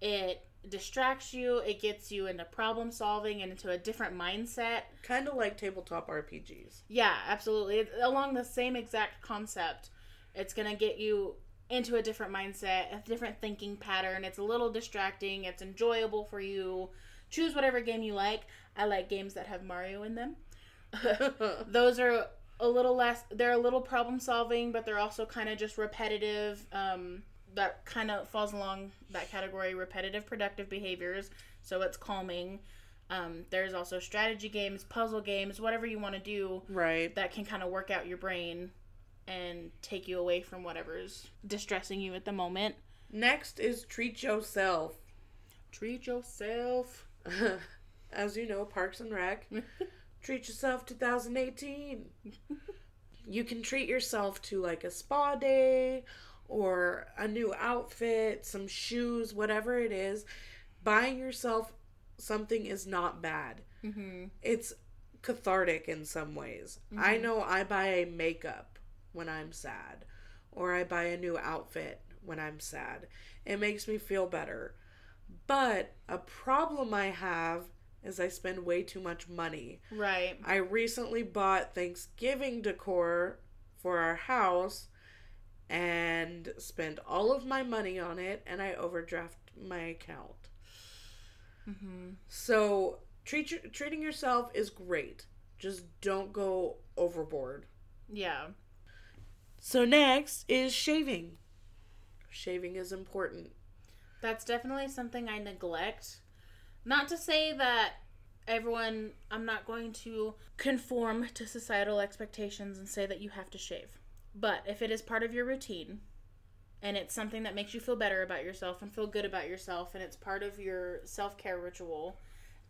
It distracts you. It gets you into problem solving and into a different mindset. Kind of like tabletop RPGs. Yeah, absolutely. It's along the same exact concept. It's going to get you into a different mindset, a different thinking pattern. It's a little distracting. It's enjoyable for you. Choose whatever game you like. I like games that have Mario in them. Those are a little less, they're a little problem solving, but they're also kind of just repetitive. Um, that kind of falls along that category repetitive productive behaviors. So it's calming. Um, there's also strategy games, puzzle games, whatever you want to do right. that can kind of work out your brain and take you away from whatever's distressing you at the moment. Next is treat yourself. Treat yourself. As you know, Parks and Rec. treat yourself 2018. you can treat yourself to like a spa day or a new outfit, some shoes, whatever it is. Buying yourself something is not bad. Mm-hmm. It's cathartic in some ways. I know I buy a makeup when I'm sad, or I buy a new outfit when I'm sad. It makes me feel better. But a problem I have is I spend way too much money. Right. I recently bought Thanksgiving decor for our house and spent all of my money on it and I overdraft my account. Mm-hmm. So treat your, treating yourself is great. Just don't go overboard. Yeah. So next is shaving. Shaving is important. That's definitely something I neglect. Not to say that everyone, I'm not going to conform to societal expectations and say that you have to shave. But if it is part of your routine and it's something that makes you feel better about yourself and feel good about yourself and it's part of your self care ritual,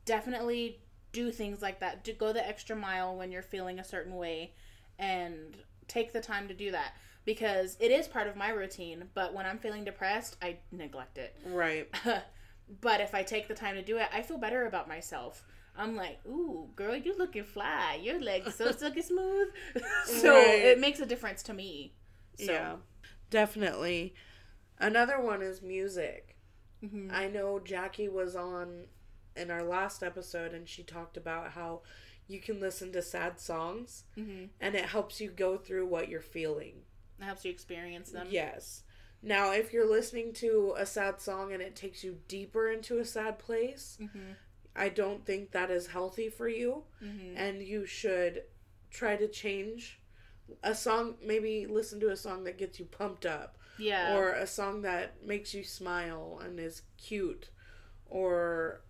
definitely do things like that. Do go the extra mile when you're feeling a certain way and take the time to do that because it is part of my routine. But when I'm feeling depressed, I neglect it. Right. but if I take the time to do it, I feel better about myself. I'm like, ooh, girl, you looking fly. Your legs so silky smooth. so Right. it makes a difference to me. So, Yeah. Definitely. Another one is music. mhm. I know Jackie was on in our last episode and she talked about how you can listen to sad songs Mhm. and it helps you go through what you're feeling. It helps you experience them. Yes. Now, if you're listening to a sad song and it takes you deeper into a sad place, Mm-hmm. I don't think that is healthy for you. Mm-hmm. And you should try to change a song, maybe listen to a song that gets you pumped up, Yeah. or a song that makes you smile and is cute, or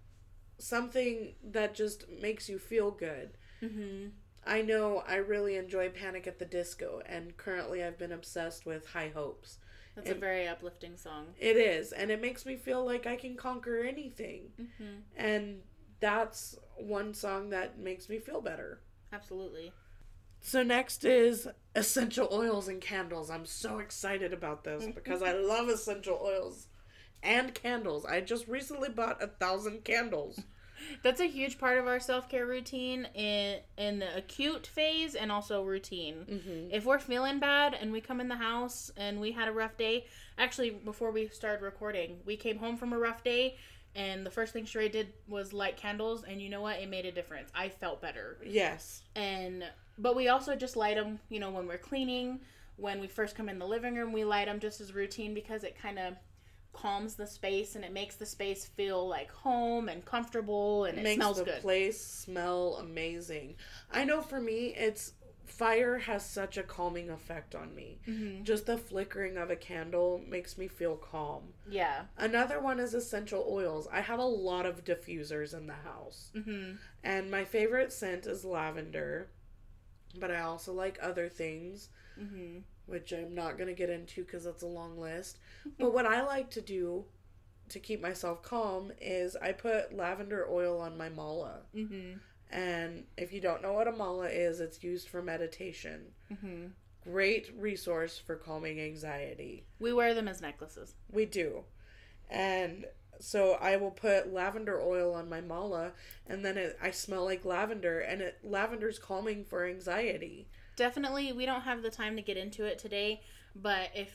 something that just makes you feel good. mm-hmm. I know I really enjoy Panic at the Disco, and currently I've been obsessed with High Hopes. That's a very uplifting song. It is, and it makes me feel like I can conquer anything. Mm-hmm. And that's one song that makes me feel better. Absolutely. So next is essential oils and candles. I'm so excited about this because I love essential oils and candles. I just recently bought a thousand candles. That's a huge part of our self care routine in in the acute phase and also routine. Mm-hmm. If we're feeling bad and we come in the house and we had a rough day, actually before we started recording, we came home from a rough day and the first thing Sheree did was light candles and you know what? It made a difference. I felt better. Yes. And but we also just light them, you know, when we're cleaning, when we first come in the living room, we light them just as routine because it kind of calms the space and it makes the space feel like home and comfortable and it, makes smells the good. place smell amazing. I know for me, it's fire has such a calming effect on me. hmm Just the flickering of a candle makes me feel calm. Yeah. Another one is essential oils. I have a lot of diffusers in the house. hmm And my favorite scent is lavender. But I also like other things, hmm which I'm not going to get into because that's a long list. But what I like to do to keep myself calm is I put lavender oil on my mala. hmm And if you don't know what a mala is, it's used for meditation. hmm Great resource for calming anxiety. We wear them as necklaces. We do. And so I will put lavender oil on my mala and then it, I smell like lavender and it lavender's calming for anxiety. Definitely, we don't have the time to get into it today, but if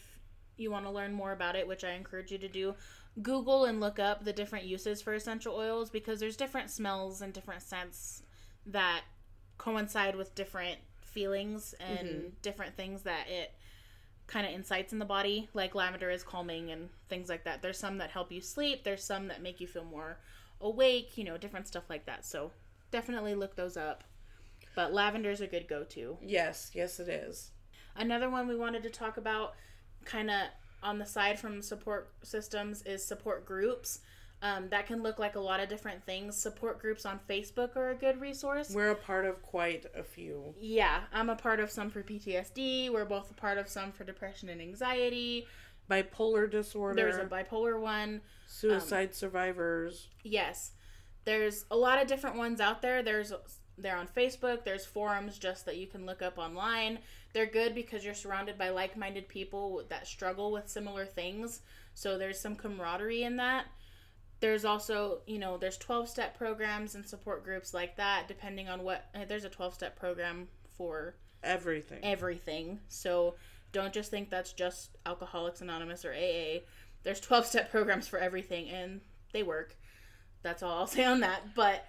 you want to learn more about it, which I encourage you to do, Google and look up the different uses for essential oils because there's different smells and different scents that coincide with different feelings and Mhm. different things that it kind of incites in the body. Like lavender is calming and things like that. There's some that help you sleep, there's some that make you feel more awake, you know, different stuff like that. So definitely look those up. But lavender is a good go to. Yes, yes it is. Another one we wanted to talk about, kind of on the side from support systems, is support groups. Um, that can look like a lot of different things. Support groups on Facebook are a good resource. We're a part of quite a few. Yeah, I'm a part of some for PTSD. We're both a part of some for depression and anxiety. Bipolar disorder, There's a bipolar one. suicide survivors. Yes, there's a lot of different ones out there. There's they're on Facebook. There's forums just that you can look up online. They're good because you're surrounded by like-minded people that struggle with similar things. So there's some camaraderie in that. There's also, you know, there's 12-step programs and support groups like that depending on what uh, there's a 12-step program for Everything. everything. So don't just think that's just Alcoholics Anonymous or AA. There's 12 step programs for everything and they work. That's all I'll say on that. But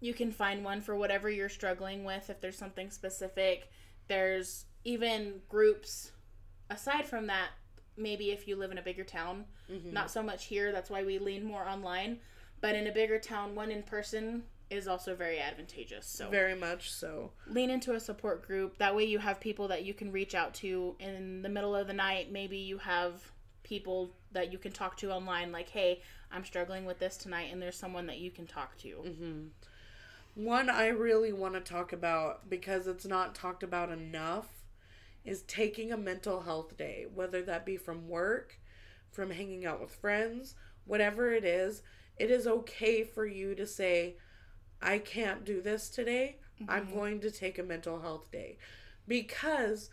you can find one for whatever you're struggling with if there's something specific. There's even groups aside from that. Maybe if you live in a bigger town, Mhm. not so much here. That's why we lean more online. But in a bigger town, one in person is also very advantageous. So Very much so. lean into a support group. That way you have people that you can reach out to in the middle of the night. Maybe you have people that you can talk to online like, "Hey, I'm struggling with this tonight," and there's someone that you can talk to. hmm One I really want to talk about because it's not talked about enough is taking a mental health day, whether that be from work, from hanging out with friends, whatever it is. It is okay for you to say, I can't do this today. I'm going to take a mental health day. Because,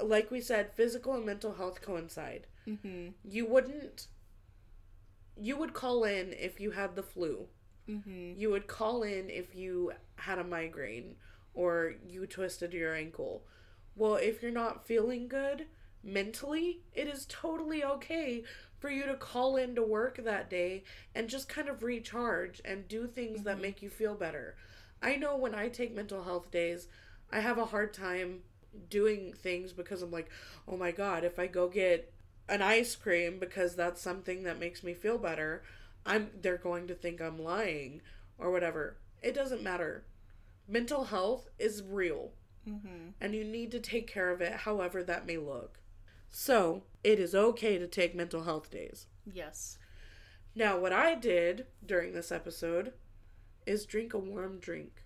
like we said, physical and mental health coincide. Mm-hmm. You wouldn't, you would call in if you had the flu. Mm-hmm. You would call in if you had a migraine or you twisted your ankle. Well, if you're not feeling good mentally, it is totally okay for you to call in to work that day and just kind of recharge and do things that Mhm. make you feel better. I know when I take mental health days, I have a hard time doing things because I'm like, oh my god, if I go get an ice cream because that's something that makes me feel better, I'm they're going to think I'm lying or whatever. It doesn't matter. Mental health is real Mm-hmm. and you need to take care of it however that may look. So, it is okay to take mental health days. Yes. Now, what I did during this episode is drink a warm drink.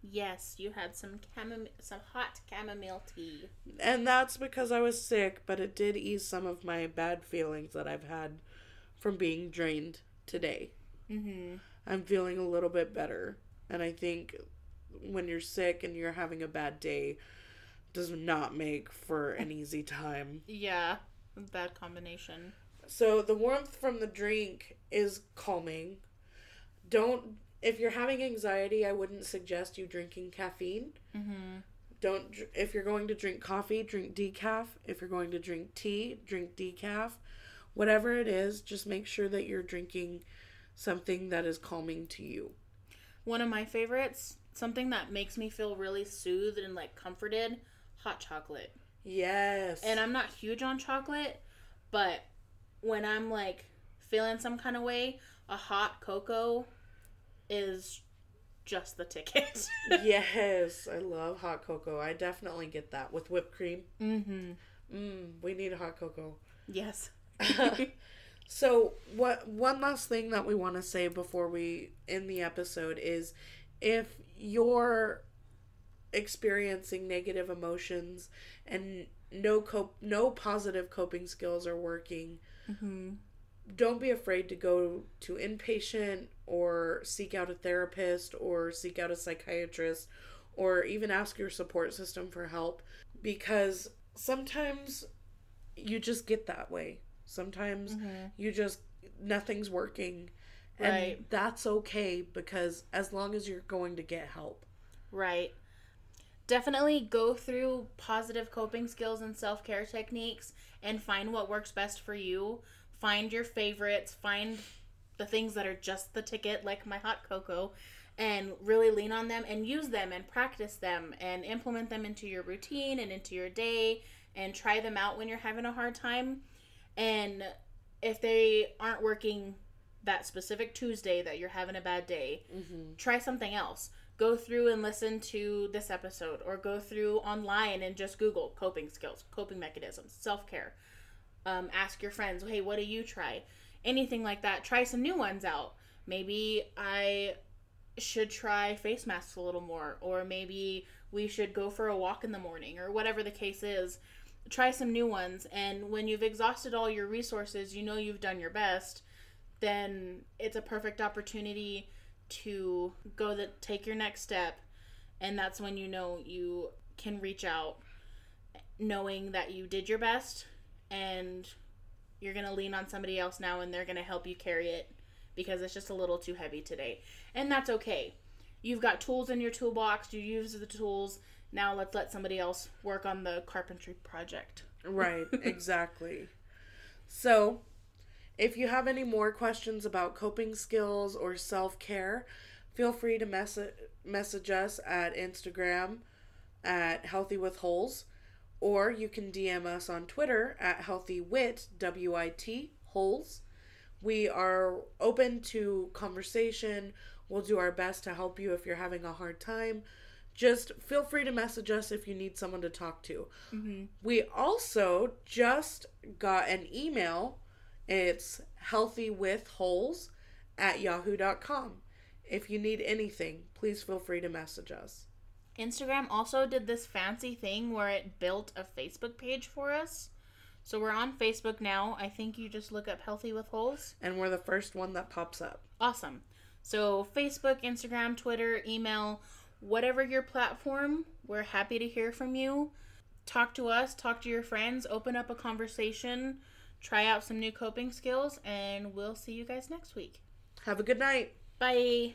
Yes, you had some chamom- some hot chamomile tea. And that's because I was sick, but it did ease some of my bad feelings that I've had from being drained today. Mm-hmm. I'm feeling a little bit better. And I think when you're sick and you're having a bad day, does not make for an easy time. Yeah, bad combination. So the warmth from the drink is calming. Don't if you're having anxiety, I wouldn't suggest you drinking caffeine. Mm-hmm. Don't if you're going to drink coffee, drink decaf. If you're going to drink tea, drink decaf. Whatever it is, just make sure that you're drinking something that is calming to you. One of my favorites, something that makes me feel really soothed and like comforted, hot chocolate. Yes. And I'm not huge on chocolate, but when I'm like feeling some kind of way, a hot cocoa is just the ticket. yes, I love hot cocoa. I definitely get that with whipped cream. mm-hmm. Mmm, we need a hot cocoa. Yes. so what one last thing that we want to say before we end the episode is if you're experiencing negative emotions and no cope no positive coping skills are working Mm-hmm. don't be afraid to go to inpatient or seek out a therapist or seek out a psychiatrist or even ask your support system for help because sometimes you just get that way. Sometimes Mm-hmm. you just nothing's working. And Right. that's okay because as long as you're going to get help. Right. Definitely go through positive coping skills and self care techniques and find what works best for you. Find your favorites. Find the things that are just the ticket, like my hot cocoa, and really lean on them and use them and practice them and implement them into your routine and into your day and try them out when you're having a hard time. And if they aren't working that specific Tuesday that you're having a bad day, Mm-hmm. try something else. Go through and listen to this episode, or go through online and just Google coping skills, coping mechanisms, self care. Um, ask your friends, hey, what do you try? Anything like that. Try some new ones out. Maybe I should try face masks a little more, or maybe we should go for a walk in the morning, or whatever the case is. Try some new ones, and when you've exhausted all your resources, you know you've done your best, then it's a perfect opportunity to go the take your next step and that's when you know you can reach out knowing that you did your best and you're going to lean on somebody else now and they're going to help you carry it because it's just a little too heavy today. And that's okay. You've got tools in your toolbox. You use the tools now let's let somebody else work on the carpentry project Right, exactly. So, if you have any more questions about coping skills or self care, feel free to message message us at Instagram at Healthy with Holes, or you can DM us on Twitter at Healthy Wit W I T Holes. We are open to conversation. We'll do our best to help you if you're having a hard time. Just feel free to message us if you need someone to talk to. mm-hmm. We also just got an email. It's healthywithholes at yahoo.com. If you need anything, please feel free to message us. Instagram also did this fancy thing where it built a Facebook page for us. So we're on Facebook now. I think you just look up Healthy with Holes. And we're the first one that pops up. Awesome. So Facebook, Instagram, Twitter, email, whatever your platform, we're happy to hear from you. Talk to us, talk to your friends, open up a conversation, try out some new coping skills, and we'll see you guys next week. Have a good night. Bye.